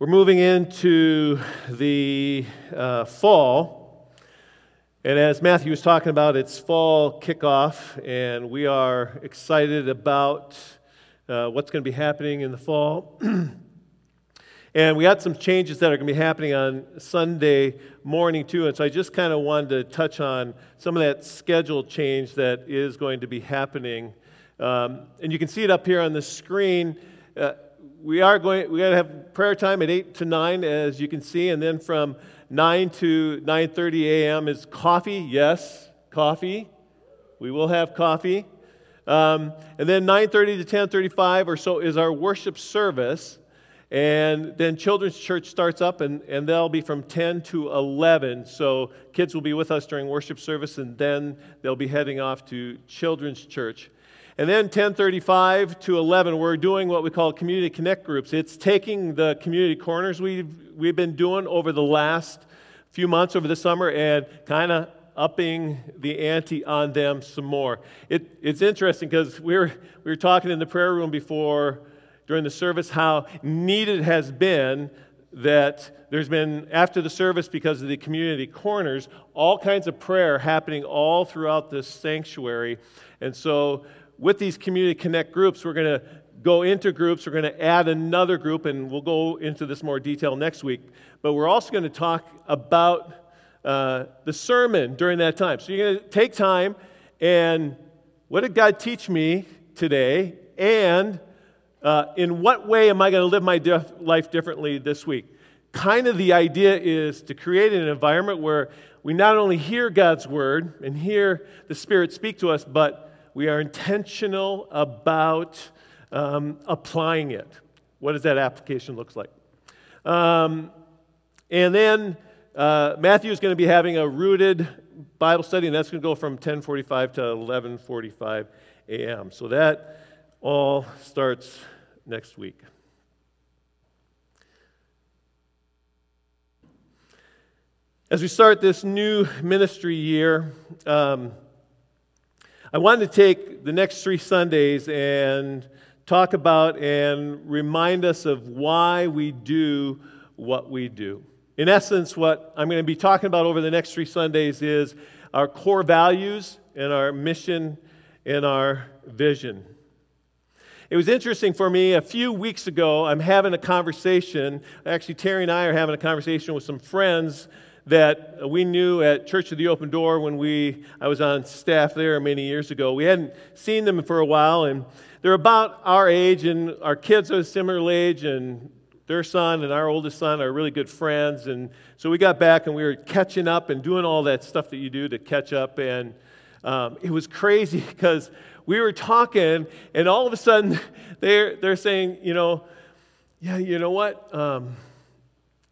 We're moving into the uh, fall. And as Matthew was talking about, it's fall kickoff, and we are excited about uh, what's going to be happening in the fall. and we got some changes that are going to be happening on Sunday morning, too. And so I just kind of wanted to touch on some of that schedule change that is going to be happening. Um, and you can see it up here on the screen. Uh, we are going we got to have prayer time at 8 to 9 as you can see and then from 9 to 9:30 a.m. is coffee yes coffee. We will have coffee. Um, and then 9:30 to 10:35 or so is our worship service and then children's church starts up and, and they'll be from 10 to 11 so kids will be with us during worship service and then they'll be heading off to children's church and then 1035 to 11, we're doing what we call community connect groups. It's taking the community corners we've, we've been doing over the last few months over the summer and kind of upping the ante on them some more. It, it's interesting because we were, we were talking in the prayer room before during the service how needed has been that there's been, after the service, because of the community corners, all kinds of prayer happening all throughout this sanctuary. And so with these Community Connect groups, we're going to go into groups. We're going to add another group, and we'll go into this more detail next week. But we're also going to talk about uh, the sermon during that time. So you're going to take time and what did God teach me today? And uh, in what way am I going to live my dif- life differently this week? Kind of the idea is to create an environment where we not only hear God's word and hear the Spirit speak to us, but we are intentional about um, applying it. What does that application look like? Um, and then uh, Matthew is going to be having a rooted Bible study, and that's going to go from 10:45 to 11:45 a.m. So that all starts next week. As we start this new ministry year, um, I wanted to take the next three Sundays and talk about and remind us of why we do what we do. In essence, what I'm going to be talking about over the next three Sundays is our core values and our mission and our vision. It was interesting for me a few weeks ago. I'm having a conversation. Actually, Terry and I are having a conversation with some friends that we knew at Church of the Open Door when we I was on staff there many years ago. We hadn't seen them for a while, and they're about our age, and our kids are a similar age, and their son and our oldest son are really good friends. And so we got back and we were catching up and doing all that stuff that you do to catch up. And um, it was crazy because we were talking, and all of a sudden they're, they're saying, you know, yeah, you know what? Um,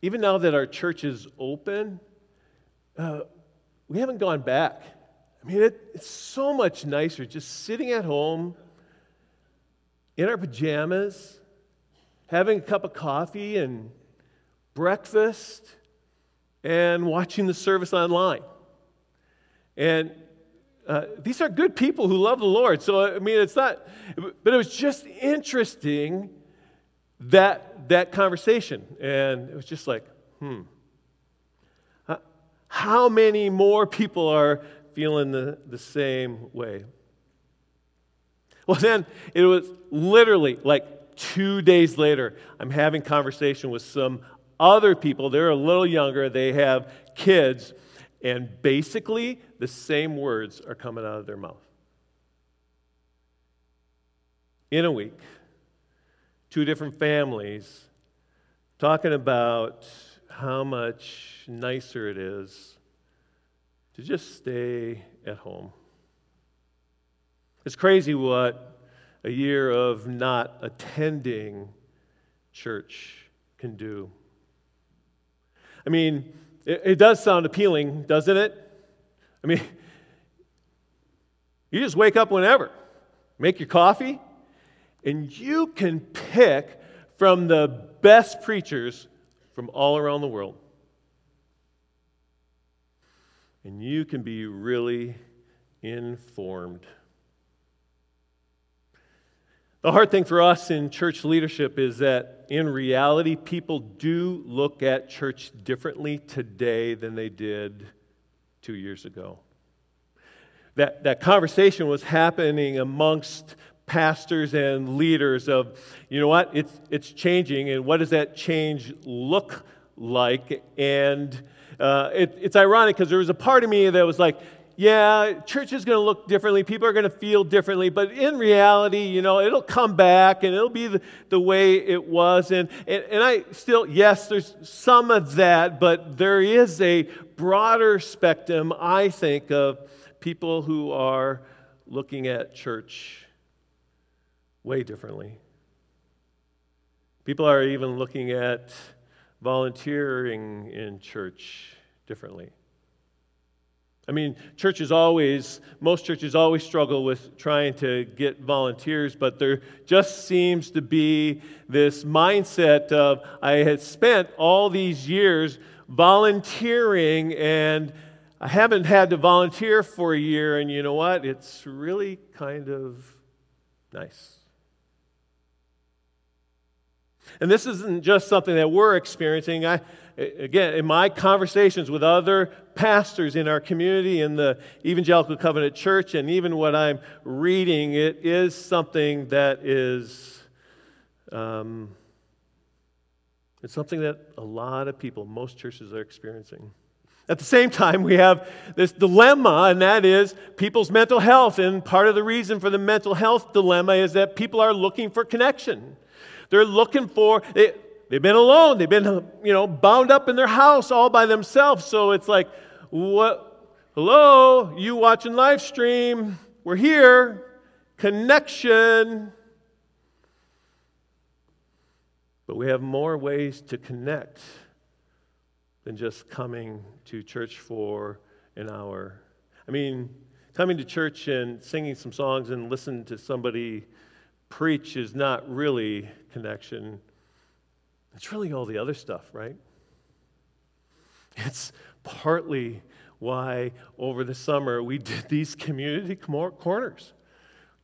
even now that our church is open, uh, we haven't gone back. I mean, it, it's so much nicer just sitting at home in our pajamas, having a cup of coffee and breakfast, and watching the service online. And uh, these are good people who love the Lord. So, I mean, it's not, but it was just interesting that, that conversation. And it was just like, hmm. How many more people are feeling the, the same way? Well, then it was literally like two days later, I'm having conversation with some other people. They're a little younger, they have kids, and basically the same words are coming out of their mouth. In a week, two different families talking about how much nicer it is to just stay at home. It's crazy what a year of not attending church can do. I mean, it, it, does sound appealing, doesn't it? I mean, you just wake up whenever, make your coffee, and you can pick from the best preachers from all around the world. And you can be really informed. The hard thing for us in church leadership is that in reality, people do look at church differently today than they did two years ago. That, that conversation was happening amongst pastors and leaders of, you know what, it's, it's changing, and what does that change look like? And uh, it, it's ironic because there was a part of me that was like, yeah, church is going to look differently. People are going to feel differently. But in reality, you know, it'll come back and it'll be the, the way it was. And, and, and I still, yes, there's some of that, but there is a broader spectrum, I think, of people who are looking at church way differently. People are even looking at volunteering in church differently. I mean, churches always, most churches always struggle with trying to get volunteers, but there just seems to be this mindset of I had spent all these years volunteering and I haven't had to volunteer for a year, and you know what? It's really kind of nice. And this isn't just something that we're experiencing. I, again, in my conversations with other pastors in our community, in the Evangelical Covenant Church, and even what I'm reading, it is something that is, um, it's something that a lot of people, most churches are experiencing. At the same time, we have this dilemma, and that is people's mental health. And part of the reason for the mental health dilemma is that people are looking for connection. They're looking for, they, they've been alone. They've been, you know, bound up in their house all by themselves. So it's like, what? Hello, you watching live stream? We're here. Connection. But we have more ways to connect than just coming to church for an hour. I mean, coming to church and singing some songs and listening to somebody preach is not really connection. It's really all the other stuff, right? It's partly why over the summer we did these community corners,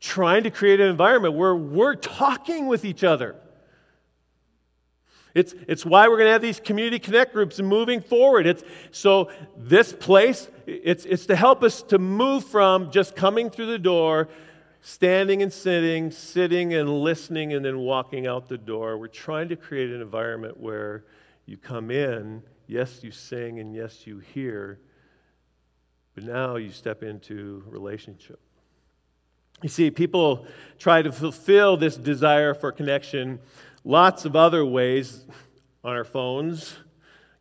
trying to create an environment where we're talking with each other. It's, it's why we're going to have these community connect groups moving forward. It's, so this place, it's, it's to help us to move from just coming through the door, standing and sitting, sitting and listening, and then walking out the door. We're trying to create an environment where you come in, yes, you sing, and yes, you hear, but now you step into relationship. You see, people try to fulfill this desire for connection Lots of other ways on our phones.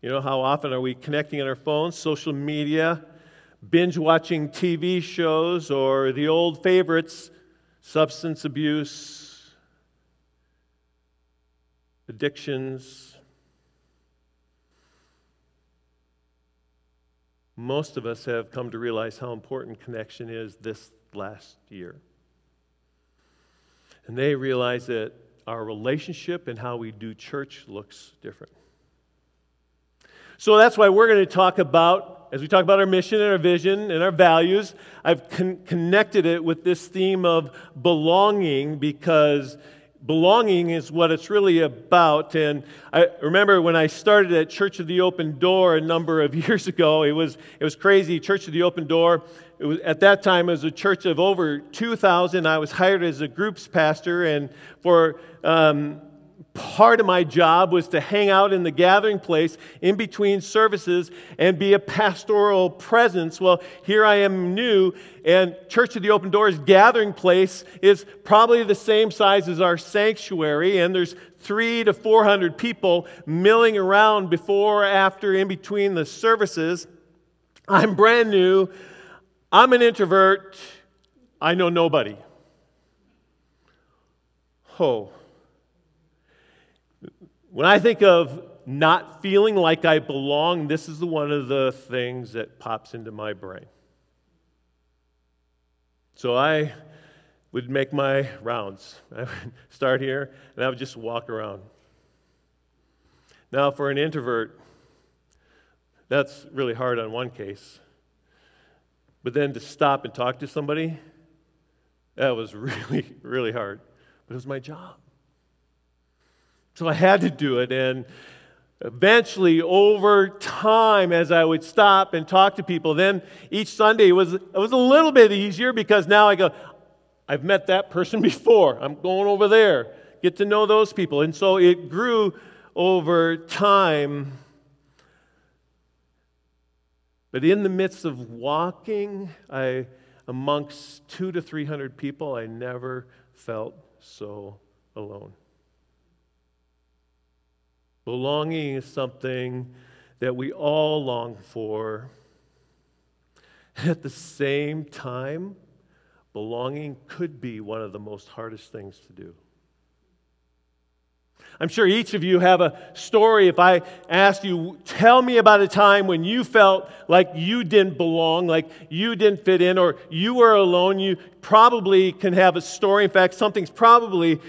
You know, how often are we connecting on our phones? Social media, binge watching TV shows, or the old favorites, substance abuse, addictions. Most of us have come to realize how important connection is this last year. And they realize that our relationship and how we do church looks different. So that's why we're going to talk about, as we talk about our mission and our vision and our values, I've con- connected it with this theme of belonging because belonging is what it's really about. And I remember when I started at Church of the Open Door a number of years ago, it was, it was crazy. Church of the Open Door, was, at that time, it was a church of over 2,000. I was hired as a groups pastor, and for um, part of my job was to hang out in the gathering place in between services and be a pastoral presence. Well, here I am new, and Church of the Open Doors gathering place is probably the same size as our sanctuary, and there's three to 400 people milling around before, after, in between the services. I'm brand new. I'm an introvert. I know nobody. Oh. When I think of not feeling like I belong, this is one of the things that pops into my brain. So I would make my rounds. I would start here and I would just walk around. Now, for an introvert, that's really hard on one case. But then to stop and talk to somebody, that was really, really hard. But it was my job. So I had to do it. And eventually, over time, as I would stop and talk to people, then each Sunday was, it was a little bit easier because now I go, I've met that person before. I'm going over there. Get to know those people. And so it grew over time. But in the midst of walking I, amongst two to three hundred people, I never felt so alone. Belonging is something that we all long for. At the same time, belonging could be one of the most hardest things to do. I'm sure each of you have a story. If I asked you, tell me about a time when you felt like you didn't belong, like you didn't fit in, or you were alone, you probably can have a story. In fact, something's probably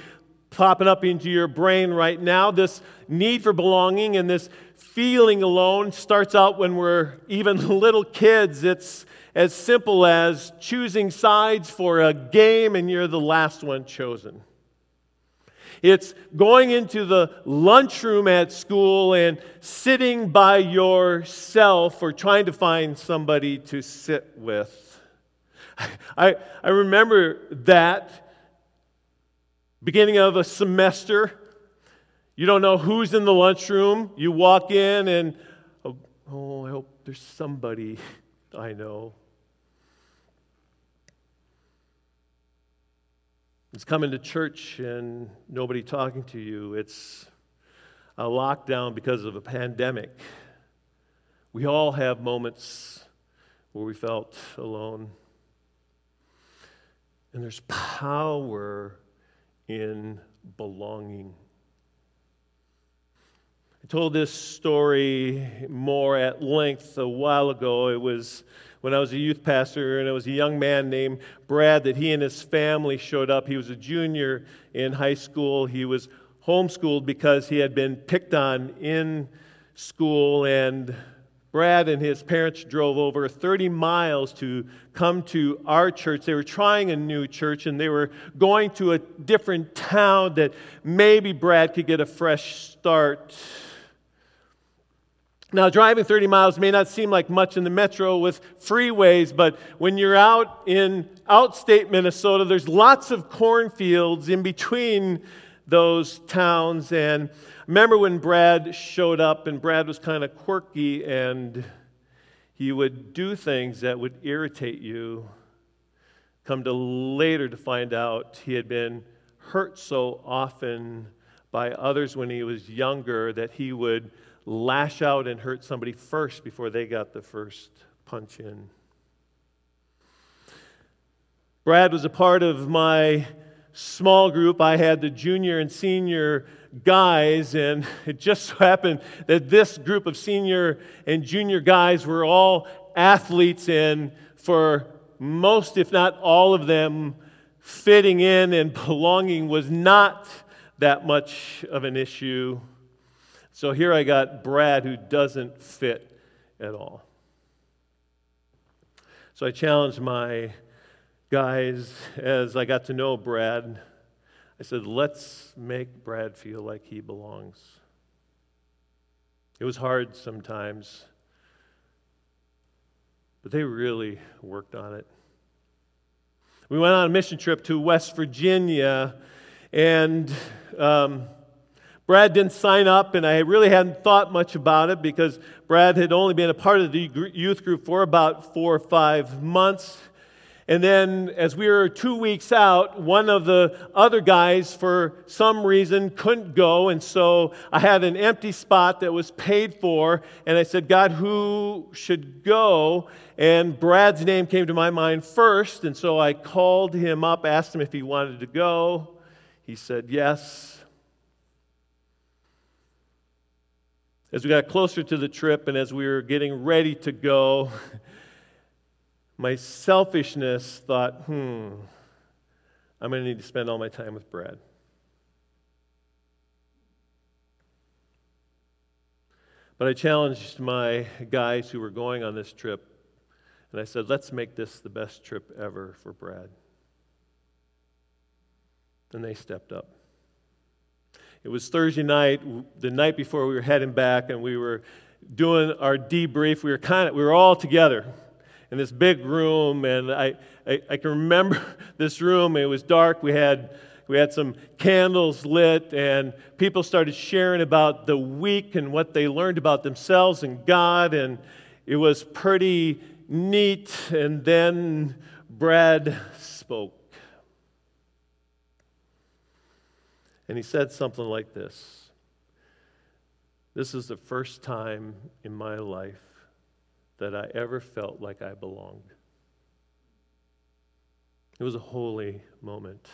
popping up into your brain right now. This need for belonging and this feeling alone starts out when we're even little kids. It's as simple as choosing sides for a game and you're the last one chosen. It's going into the lunchroom at school and sitting by yourself or trying to find somebody to sit with. I, I remember that beginning of a semester. You don't know who's in the lunchroom. You walk in and, oh, oh I hope there's somebody I know. It's coming to church and nobody talking to you. It's a lockdown because of a pandemic. We all have moments where we felt alone. And there's power in belonging. I told this story more at length a while ago. It was when I was a youth pastor, and it was a young man named Brad that he and his family showed up. He was a junior in high school. He was homeschooled because he had been picked on in school, and Brad and his parents drove over 30 miles to come to our church. They were trying a new church and they were going to a different town that maybe Brad could get a fresh start. Now, driving 30 miles may not seem like much in the metro with freeways, but when you're out in outstate Minnesota, there's lots of cornfields in between those towns. And remember when Brad showed up, and Brad was kind of quirky, and he would do things that would irritate you. Come to later to find out he had been hurt so often by others when he was younger that he would lash out and hurt somebody first before they got the first punch in. Brad was a part of my small group. I had the junior and senior guys, and it just so happened that this group of senior and junior guys were all athletes, and for most, if not all of them, fitting in and belonging was not that much of an issue. So here I got Brad who doesn't fit at all. So I challenged my guys as I got to know Brad. I said, let's make Brad feel like he belongs. It was hard sometimes, but they really worked on it. We went on a mission trip to West Virginia, and um, Brad didn't sign up, and I really hadn't thought much about it because Brad had only been a part of the youth group for about four or five months. And then, as we were two weeks out, one of the other guys, for some reason, couldn't go. And so I had an empty spot that was paid for. And I said, God, who should go? And Brad's name came to my mind first. And so I called him up, asked him if he wanted to go. He said yes. As we got closer to the trip and as we were getting ready to go, my selfishness thought, hmm, I'm going to need to spend all my time with Brad. But I challenged my guys who were going on this trip, and I said, let's make this the best trip ever for Brad. And they stepped up. It was Thursday night, the night before we were heading back, and we were doing our debrief. We were kind of, we were all together in this big room, and I, I, I can remember this room. It was dark. We had we had some candles lit, and people started sharing about the week and what they learned about themselves and God, and it was pretty neat. And then Brad spoke. And he said something like this This is the first time in my life that I ever felt like I belonged. It was a holy moment.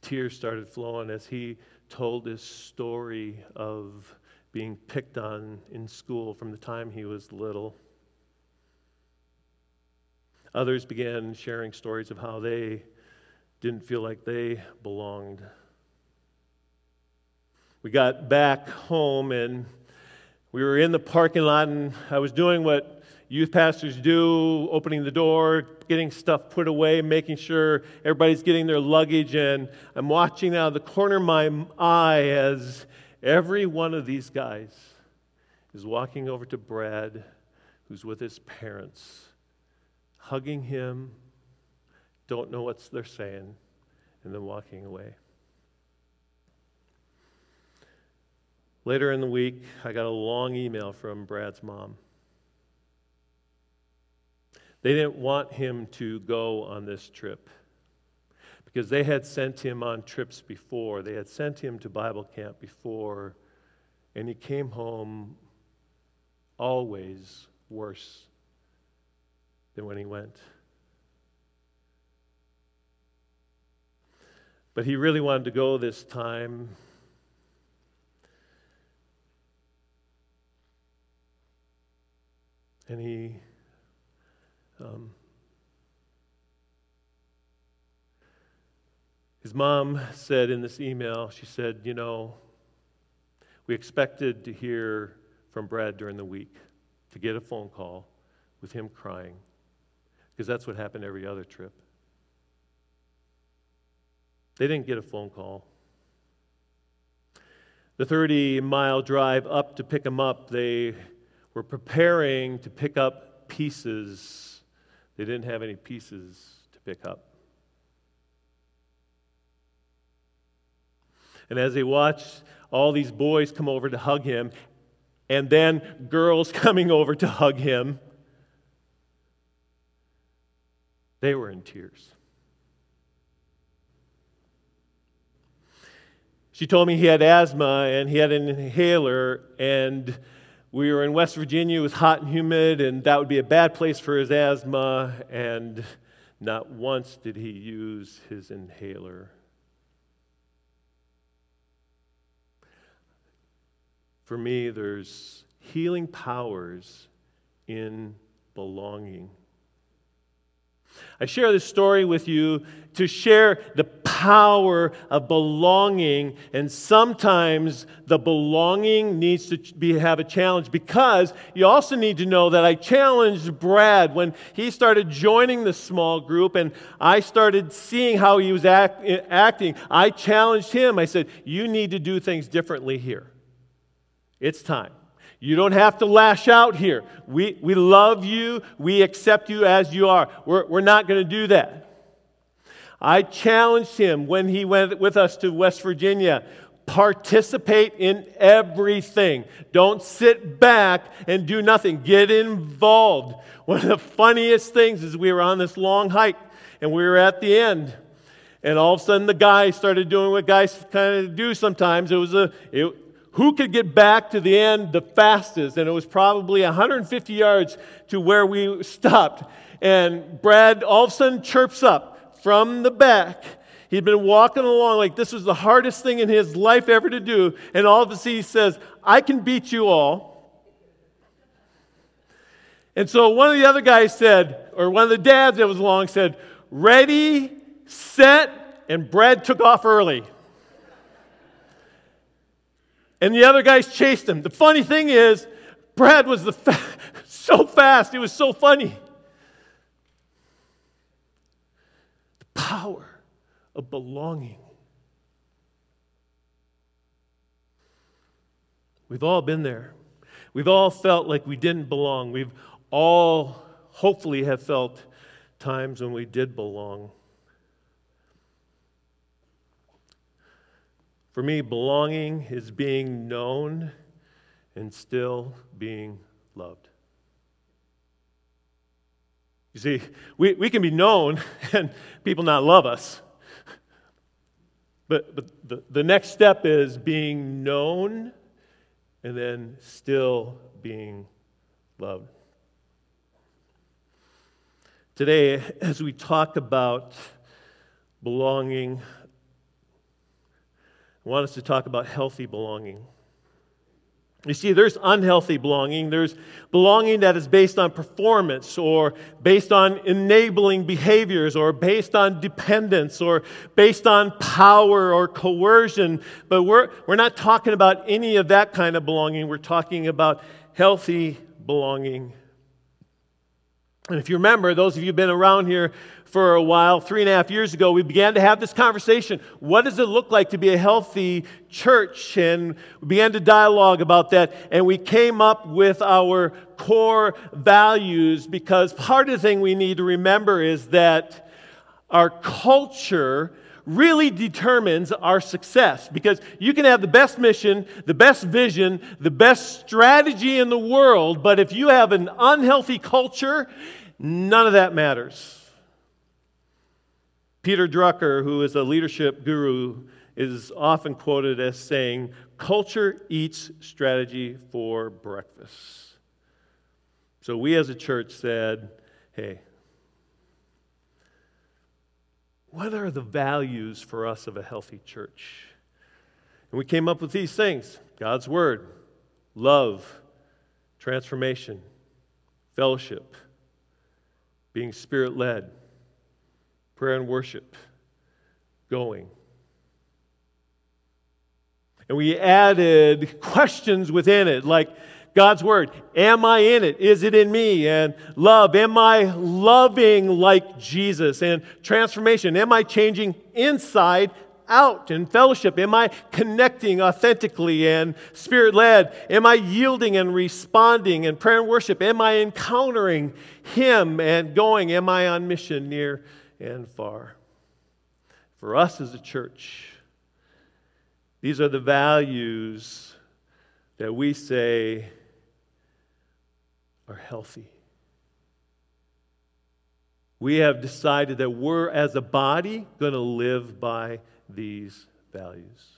Tears started flowing as he told his story of being picked on in school from the time he was little. Others began sharing stories of how they didn't feel like they belonged. We got back home and we were in the parking lot, and I was doing what youth pastors do opening the door, getting stuff put away, making sure everybody's getting their luggage. And I'm watching out of the corner of my eye as every one of these guys is walking over to Brad, who's with his parents, hugging him, don't know what they're saying, and then walking away. Later in the week, I got a long email from Brad's mom. They didn't want him to go on this trip because they had sent him on trips before. They had sent him to Bible camp before, and he came home always worse than when he went. But he really wanted to go this time. And he um, his mom said in this email, she said, You know, we expected to hear from Brad during the week, to get a phone call with him crying, because that's what happened every other trip. They didn't get a phone call. The 30 mile drive up to pick him up, they were preparing to pick up pieces they didn't have any pieces to pick up. And as they watched all these boys come over to hug him, and then girls coming over to hug him, they were in tears. She told me he had asthma and he had an inhaler, and we were in West Virginia, it was hot and humid, and that would be a bad place for his asthma, and not once did he use his inhaler. For me, there's healing powers in belonging. I share this story with you to share the power of belonging, and sometimes the belonging needs to be, have a challenge because you also need to know that I challenged Brad when he started joining the small group and I started seeing how he was act, eh, acting. I challenged him. I said, You need to do things differently here. It's time. You don't have to lash out here. We, we love you. We accept you as you are. We're, we're not going to do that. I challenged him when he went with us to West Virginia participate in everything. Don't sit back and do nothing. Get involved. One of the funniest things is we were on this long hike and we were at the end. And all of a sudden, the guy started doing what guys kind of do sometimes. It was a, it, who could get back to the end the fastest? And it was probably 150 yards to where we stopped. And Brad all of a sudden chirps up from the back. He'd been walking along like this was the hardest thing in his life ever to do. And all of a sudden he says, I can beat you all. And so one of the other guys said, or one of the dads that was along said, Ready, set, and Brad took off early and the other guys chased him. The funny thing is, Brad was the fa- so fast, it was so funny. The power of belonging. We've all been there. We've all felt like we didn't belong. We've all hopefully have felt times when we did belong. For me, belonging is being known and still being loved. You see, we, we can be known and people not love us. But, but the, the next step is being known and then still being loved. Today, as we talk about belonging, I want us to talk about healthy belonging. You see, there's unhealthy belonging. There's belonging that is based on performance or based on enabling behaviors or based on dependence or based on power or coercion. But we're, we're not talking about any of that kind of belonging. We're talking about healthy belonging. And if you remember, those of you who've been around here for a while, three and a half years ago, we began to have this conversation. What does it look like to be a healthy church? And we began to dialogue about that. And we came up with our core values because part of the thing we need to remember is that our culture really determines our success because you can have the best mission, the best vision, the best strategy in the world, but if you have an unhealthy culture, none of that matters. Peter Drucker, who is a leadership guru, is often quoted as saying, Culture eats strategy for breakfast. So we as a church said, hey, what are the values for us of a healthy church? And we came up with these things God's Word, love, transformation, fellowship, being spirit led, prayer and worship, going. And we added questions within it, like God's word. Am I in it? Is it in me? And love. Am I loving like Jesus? And transformation. Am I changing inside out in fellowship? Am I connecting authentically and spirit led? Am I yielding and responding in prayer and worship? Am I encountering Him and going? Am I on mission near and far? For us as a church, these are the values that we say are healthy. We have decided that we're, as a body, going to live by these values.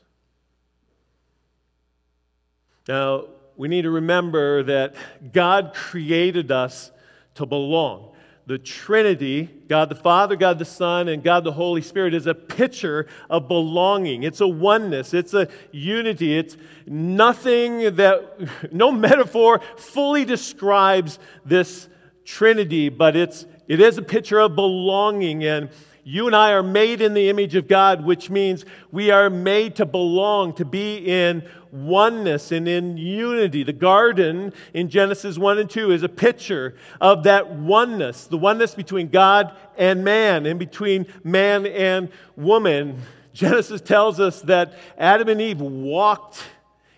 Now, we need to remember that God created us to belong the Trinity, God the Father, God the Son, and God the Holy Spirit, is a picture of belonging. It's a oneness, it's a unity. It's nothing that, no metaphor fully describes this Trinity, but it's, it is a picture of belonging. And you and I are made in the image of God, which means we are made to belong, to be in oneness and in unity. The garden in Genesis 1 and 2 is a picture of that oneness, the oneness between God and man, and between man and woman. Genesis tells us that Adam and Eve walked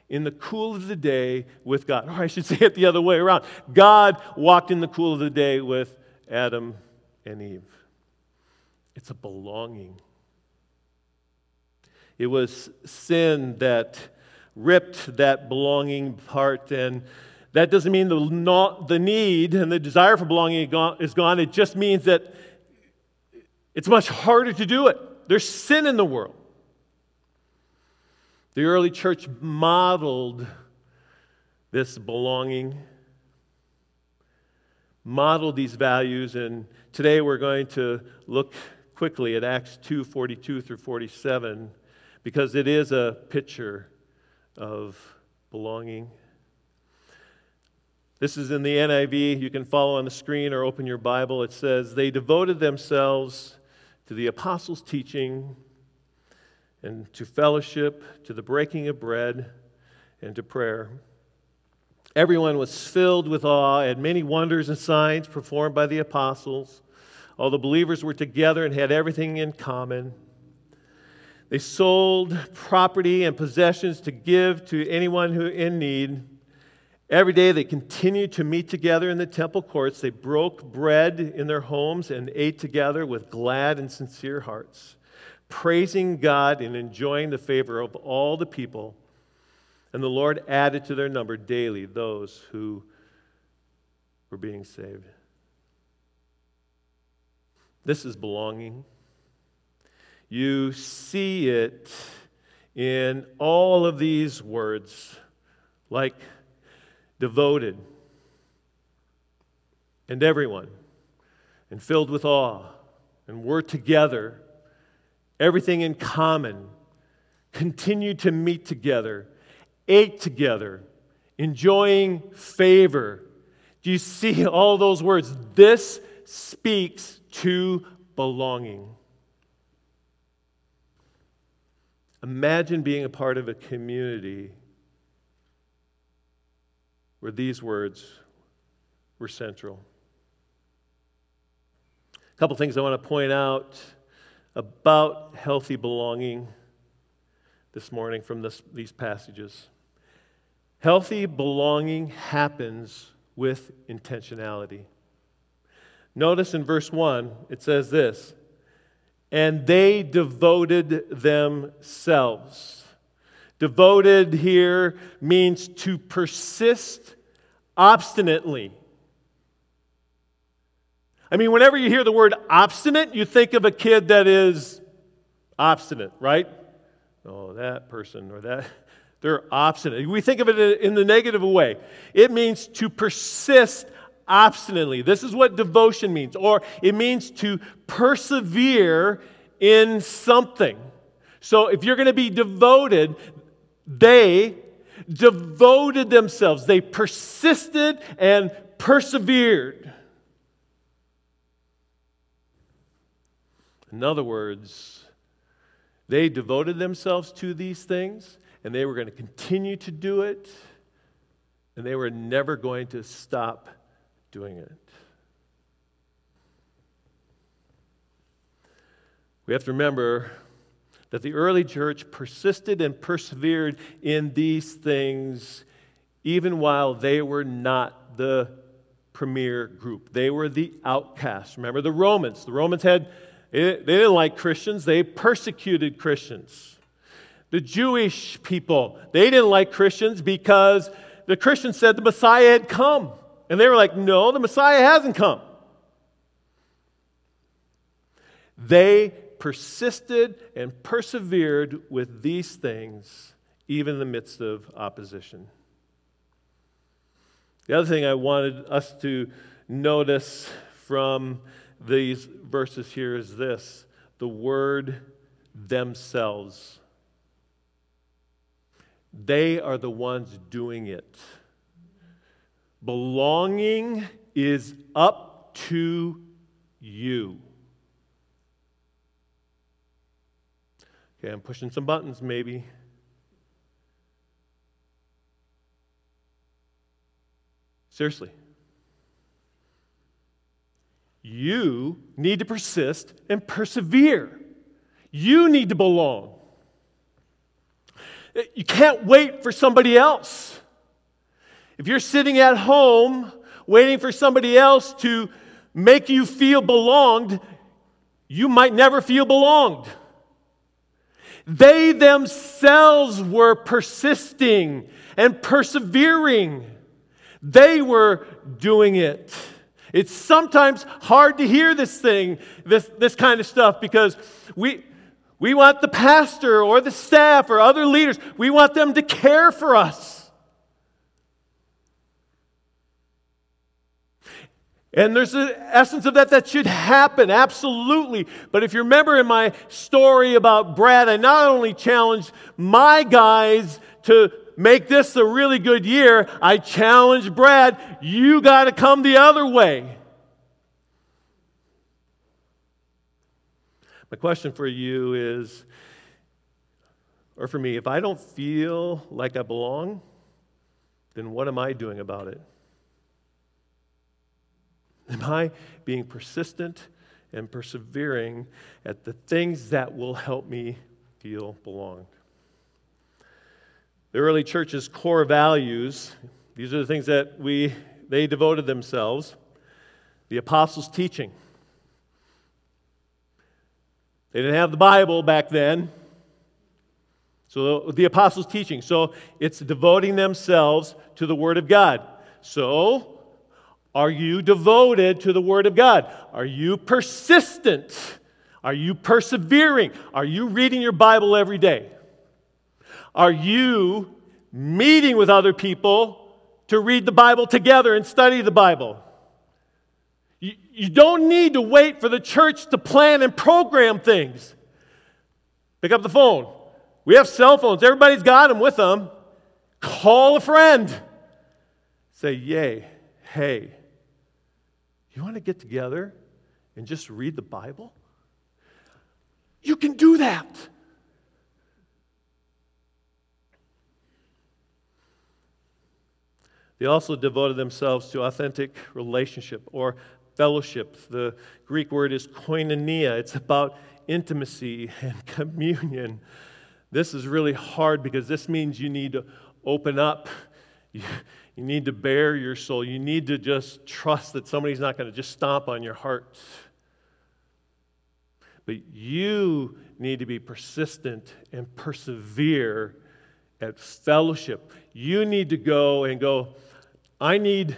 in the cool of the day with God. Or I should say it the other way around God walked in the cool of the day with Adam and Eve. It's a belonging. It was sin that ripped that belonging part, and that doesn't mean the, not, the need and the desire for belonging is gone. It just means that it's much harder to do it. There's sin in the world. The early church modeled this belonging, modeled these values, and today we're going to look quickly at Acts 2 42 through 47 because it is a picture of belonging. This is in the NIV. You can follow on the screen or open your Bible. It says, They devoted themselves to the apostles' teaching and to fellowship, to the breaking of bread, and to prayer. Everyone was filled with awe at many wonders and signs performed by the apostles. All the believers were together and had everything in common. They sold property and possessions to give to anyone who in need. Every day they continued to meet together in the temple courts. They broke bread in their homes and ate together with glad and sincere hearts, praising God and enjoying the favor of all the people. And the Lord added to their number daily those who were being saved. This is belonging. You see it in all of these words, like devoted and everyone, and filled with awe, and we're together, everything in common, continue to meet together, ate together, enjoying favor. Do you see all those words? This speaks to belonging. Imagine being a part of a community where these words were central. A couple things I want to point out about healthy belonging this morning from this, these passages. Healthy belonging happens with intentionality. Notice in verse 1, it says this and they devoted themselves. Devoted here means to persist obstinately. I mean, whenever you hear the word obstinate, you think of a kid that is obstinate, right? Oh, that person or that, they're obstinate. We think of it in the negative way. It means to persist obstinately. This is what devotion means, or it means to persevere in something. So if you're going to be devoted, they devoted themselves, they persisted and persevered. In other words, they devoted themselves to these things and they were going to continue to do it and they were never going to stop doing it. We have to remember that the early church persisted and persevered in these things even while they were not the premier group. They were the outcasts. Remember the Romans. The Romans had, they didn't like Christians, they persecuted Christians. The Jewish people, they didn't like Christians because the Christians said the Messiah had come. And they were like, no, the Messiah hasn't come. They persisted and persevered with these things, even in the midst of opposition. The other thing I wanted us to notice from these verses here is this the word themselves. They are the ones doing it. Belonging is up to you. Okay, I'm pushing some buttons maybe. Seriously. You need to persist and persevere. You need to belong. You can't wait for somebody else. If you're sitting at home waiting for somebody else to make you feel belonged, you might never feel belonged. They themselves were persisting and persevering. They were doing it. It's sometimes hard to hear this thing, this, this kind of stuff, because we, we want the pastor or the staff or other leaders, we want them to care for us. And there's an essence of that that should happen, absolutely. But if you remember in my story about Brad, I not only challenged my guys to make this a really good year, I challenged Brad, you got to come the other way. My question for you is, or for me, if I don't feel like I belong, then what am I doing about it? Am I being persistent and persevering at the things that will help me feel belonged. The early church's core values, these are the things that we they devoted themselves. The apostles' teaching. They didn't have the Bible back then. So the apostles' teaching. So it's devoting themselves to the Word of God. So, are you devoted to the Word of God? Are you persistent? Are you persevering? Are you reading your Bible every day? Are you meeting with other people to read the Bible together and study the Bible? You, don't need to wait for the church to plan and program things. Pick up the phone. We have cell phones, everybody's got them with them. Call a friend. Say, Yay, hey, you want to get together and just read the Bible? You can do that. They also devoted themselves to authentic relationship or fellowship. The Greek word is koinonia, it's about intimacy and communion. This is really hard because this means you need to open up. you need to bare your soul. You need to just trust that somebody's not going to just stomp on your heart. But you need to be persistent and persevere at fellowship. You need to go and go, I need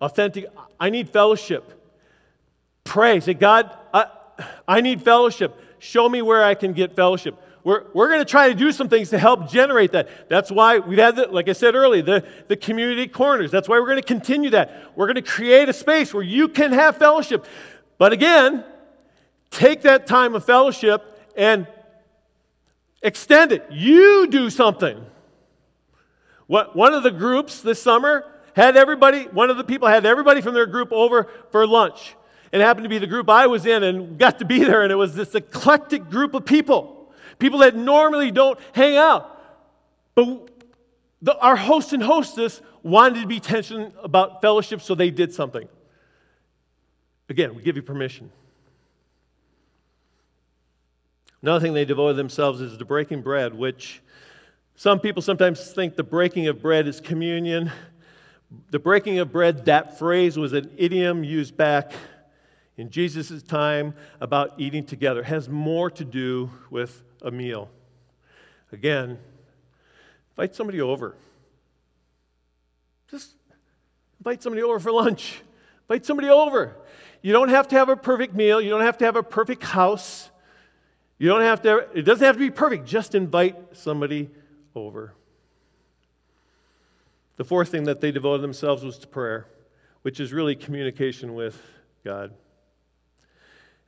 authentic, I need fellowship. Pray. Say, God, I, I need fellowship. Show me where I can get fellowship. We're, we're going to try to do some things to help generate that. That's why we've had, the, like I said earlier, the, the community corners. That's why we're going to continue that. We're going to create a space where you can have fellowship. But again, take that time of fellowship and extend it. You do something. What, one of the groups this summer had everybody, one of the people had everybody from their group over for lunch. It happened to be the group I was in and got to be there, and it was this eclectic group of people. People that normally don't hang out. But the, our host and hostess wanted to be tension about fellowship, so they did something. Again, we give you permission. Another thing they devoted themselves is to breaking bread, which some people sometimes think the breaking of bread is communion. The breaking of bread, that phrase was an idiom used back in Jesus' time about eating together. It has more to do with a meal. Again, invite somebody over. Just invite somebody over for lunch. Invite somebody over. You don't have to have a perfect meal. You don't have to have a perfect house. You don't have to, it doesn't have to be perfect. Just invite somebody over. The fourth thing that they devoted themselves was to prayer, which is really communication with God.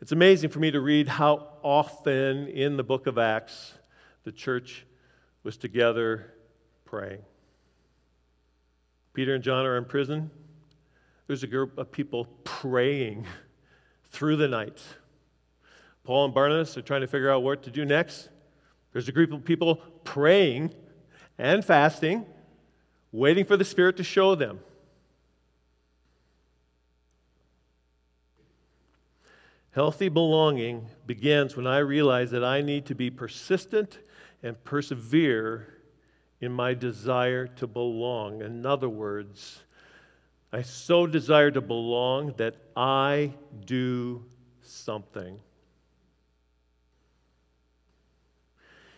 It's amazing for me to read how often in the book of Acts the church was together praying. Peter and John are in prison. There's a group of people praying through the night. Paul and Barnabas are trying to figure out what to do next. There's a group of people praying and fasting, waiting for the Spirit to show them. Healthy belonging begins when I realize that I need to be persistent and persevere in my desire to belong. In other words, I so desire to belong that I do something.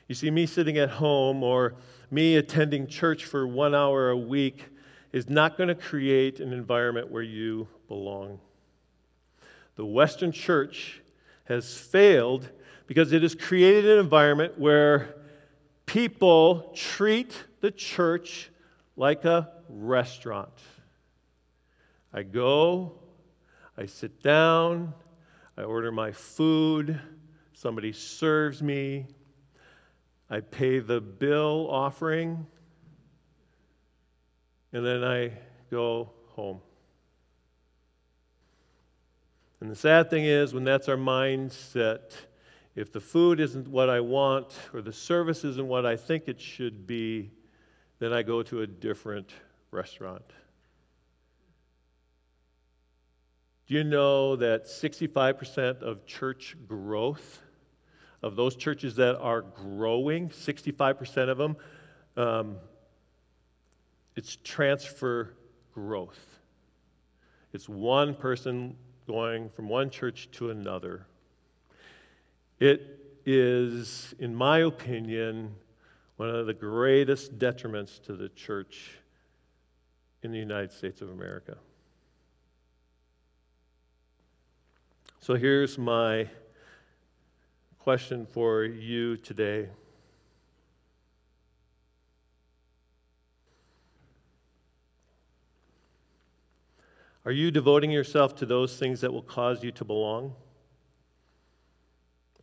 You see, me sitting at home or me attending church for one hour a week is not going to create an environment where you belong. The Western church has failed because it has created an environment where people treat the church like a restaurant. I go, I sit down, I order my food, somebody serves me, I pay the bill offering, and then I go home. And the sad thing is, when that's our mindset, if the food isn't what I want or the service isn't what I think it should be, then I go to a different restaurant. Do you know that 65% of church growth, of those churches that are growing, 65% of them, um, it's transfer growth. It's one person going from one church to another. It is, in my opinion, one of the greatest detriments to the church in the United States of America. So here's my question for you today. Are you devoting yourself to those things that will cause you to belong?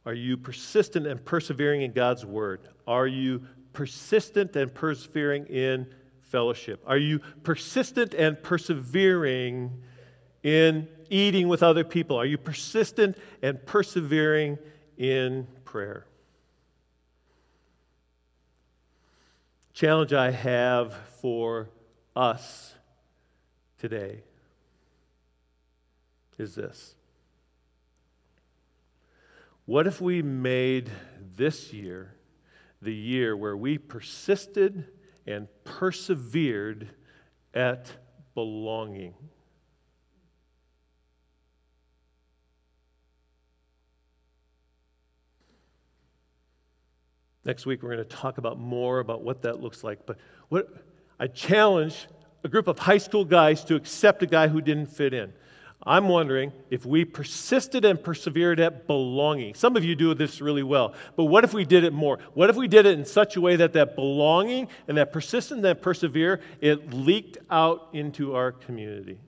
Are you persistent and persevering in God's word? Are you persistent and persevering in fellowship? Are you persistent and persevering in eating with other people? Are you persistent and persevering in prayer? Challenge I have for us today is this What if we made this year the year where we persisted and persevered at belonging? Next week, we're going to talk about more about what that looks like. But what I challenge a group of high school guys to accept a guy who didn't fit in. I'm wondering if we persisted and persevered at belonging. Some of you do this really well, but what if we did it more? What if we did it in such a way that that belonging and that persistence and that persevere, it leaked out into our community?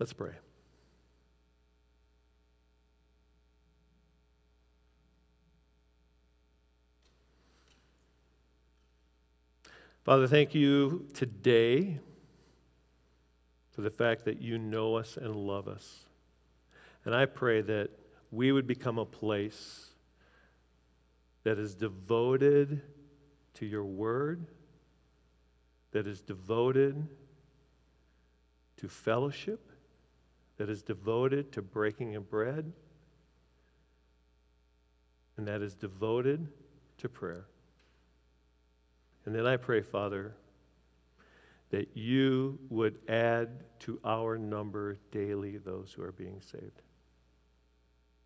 Let's pray. Father, thank you today for the fact that you know us and love us. And I pray that we would become a place that is devoted to your word, that is devoted to fellowship, that is devoted to breaking of bread, and that is devoted to prayer. And then I pray, Father, that you would add to our number daily those who are being saved.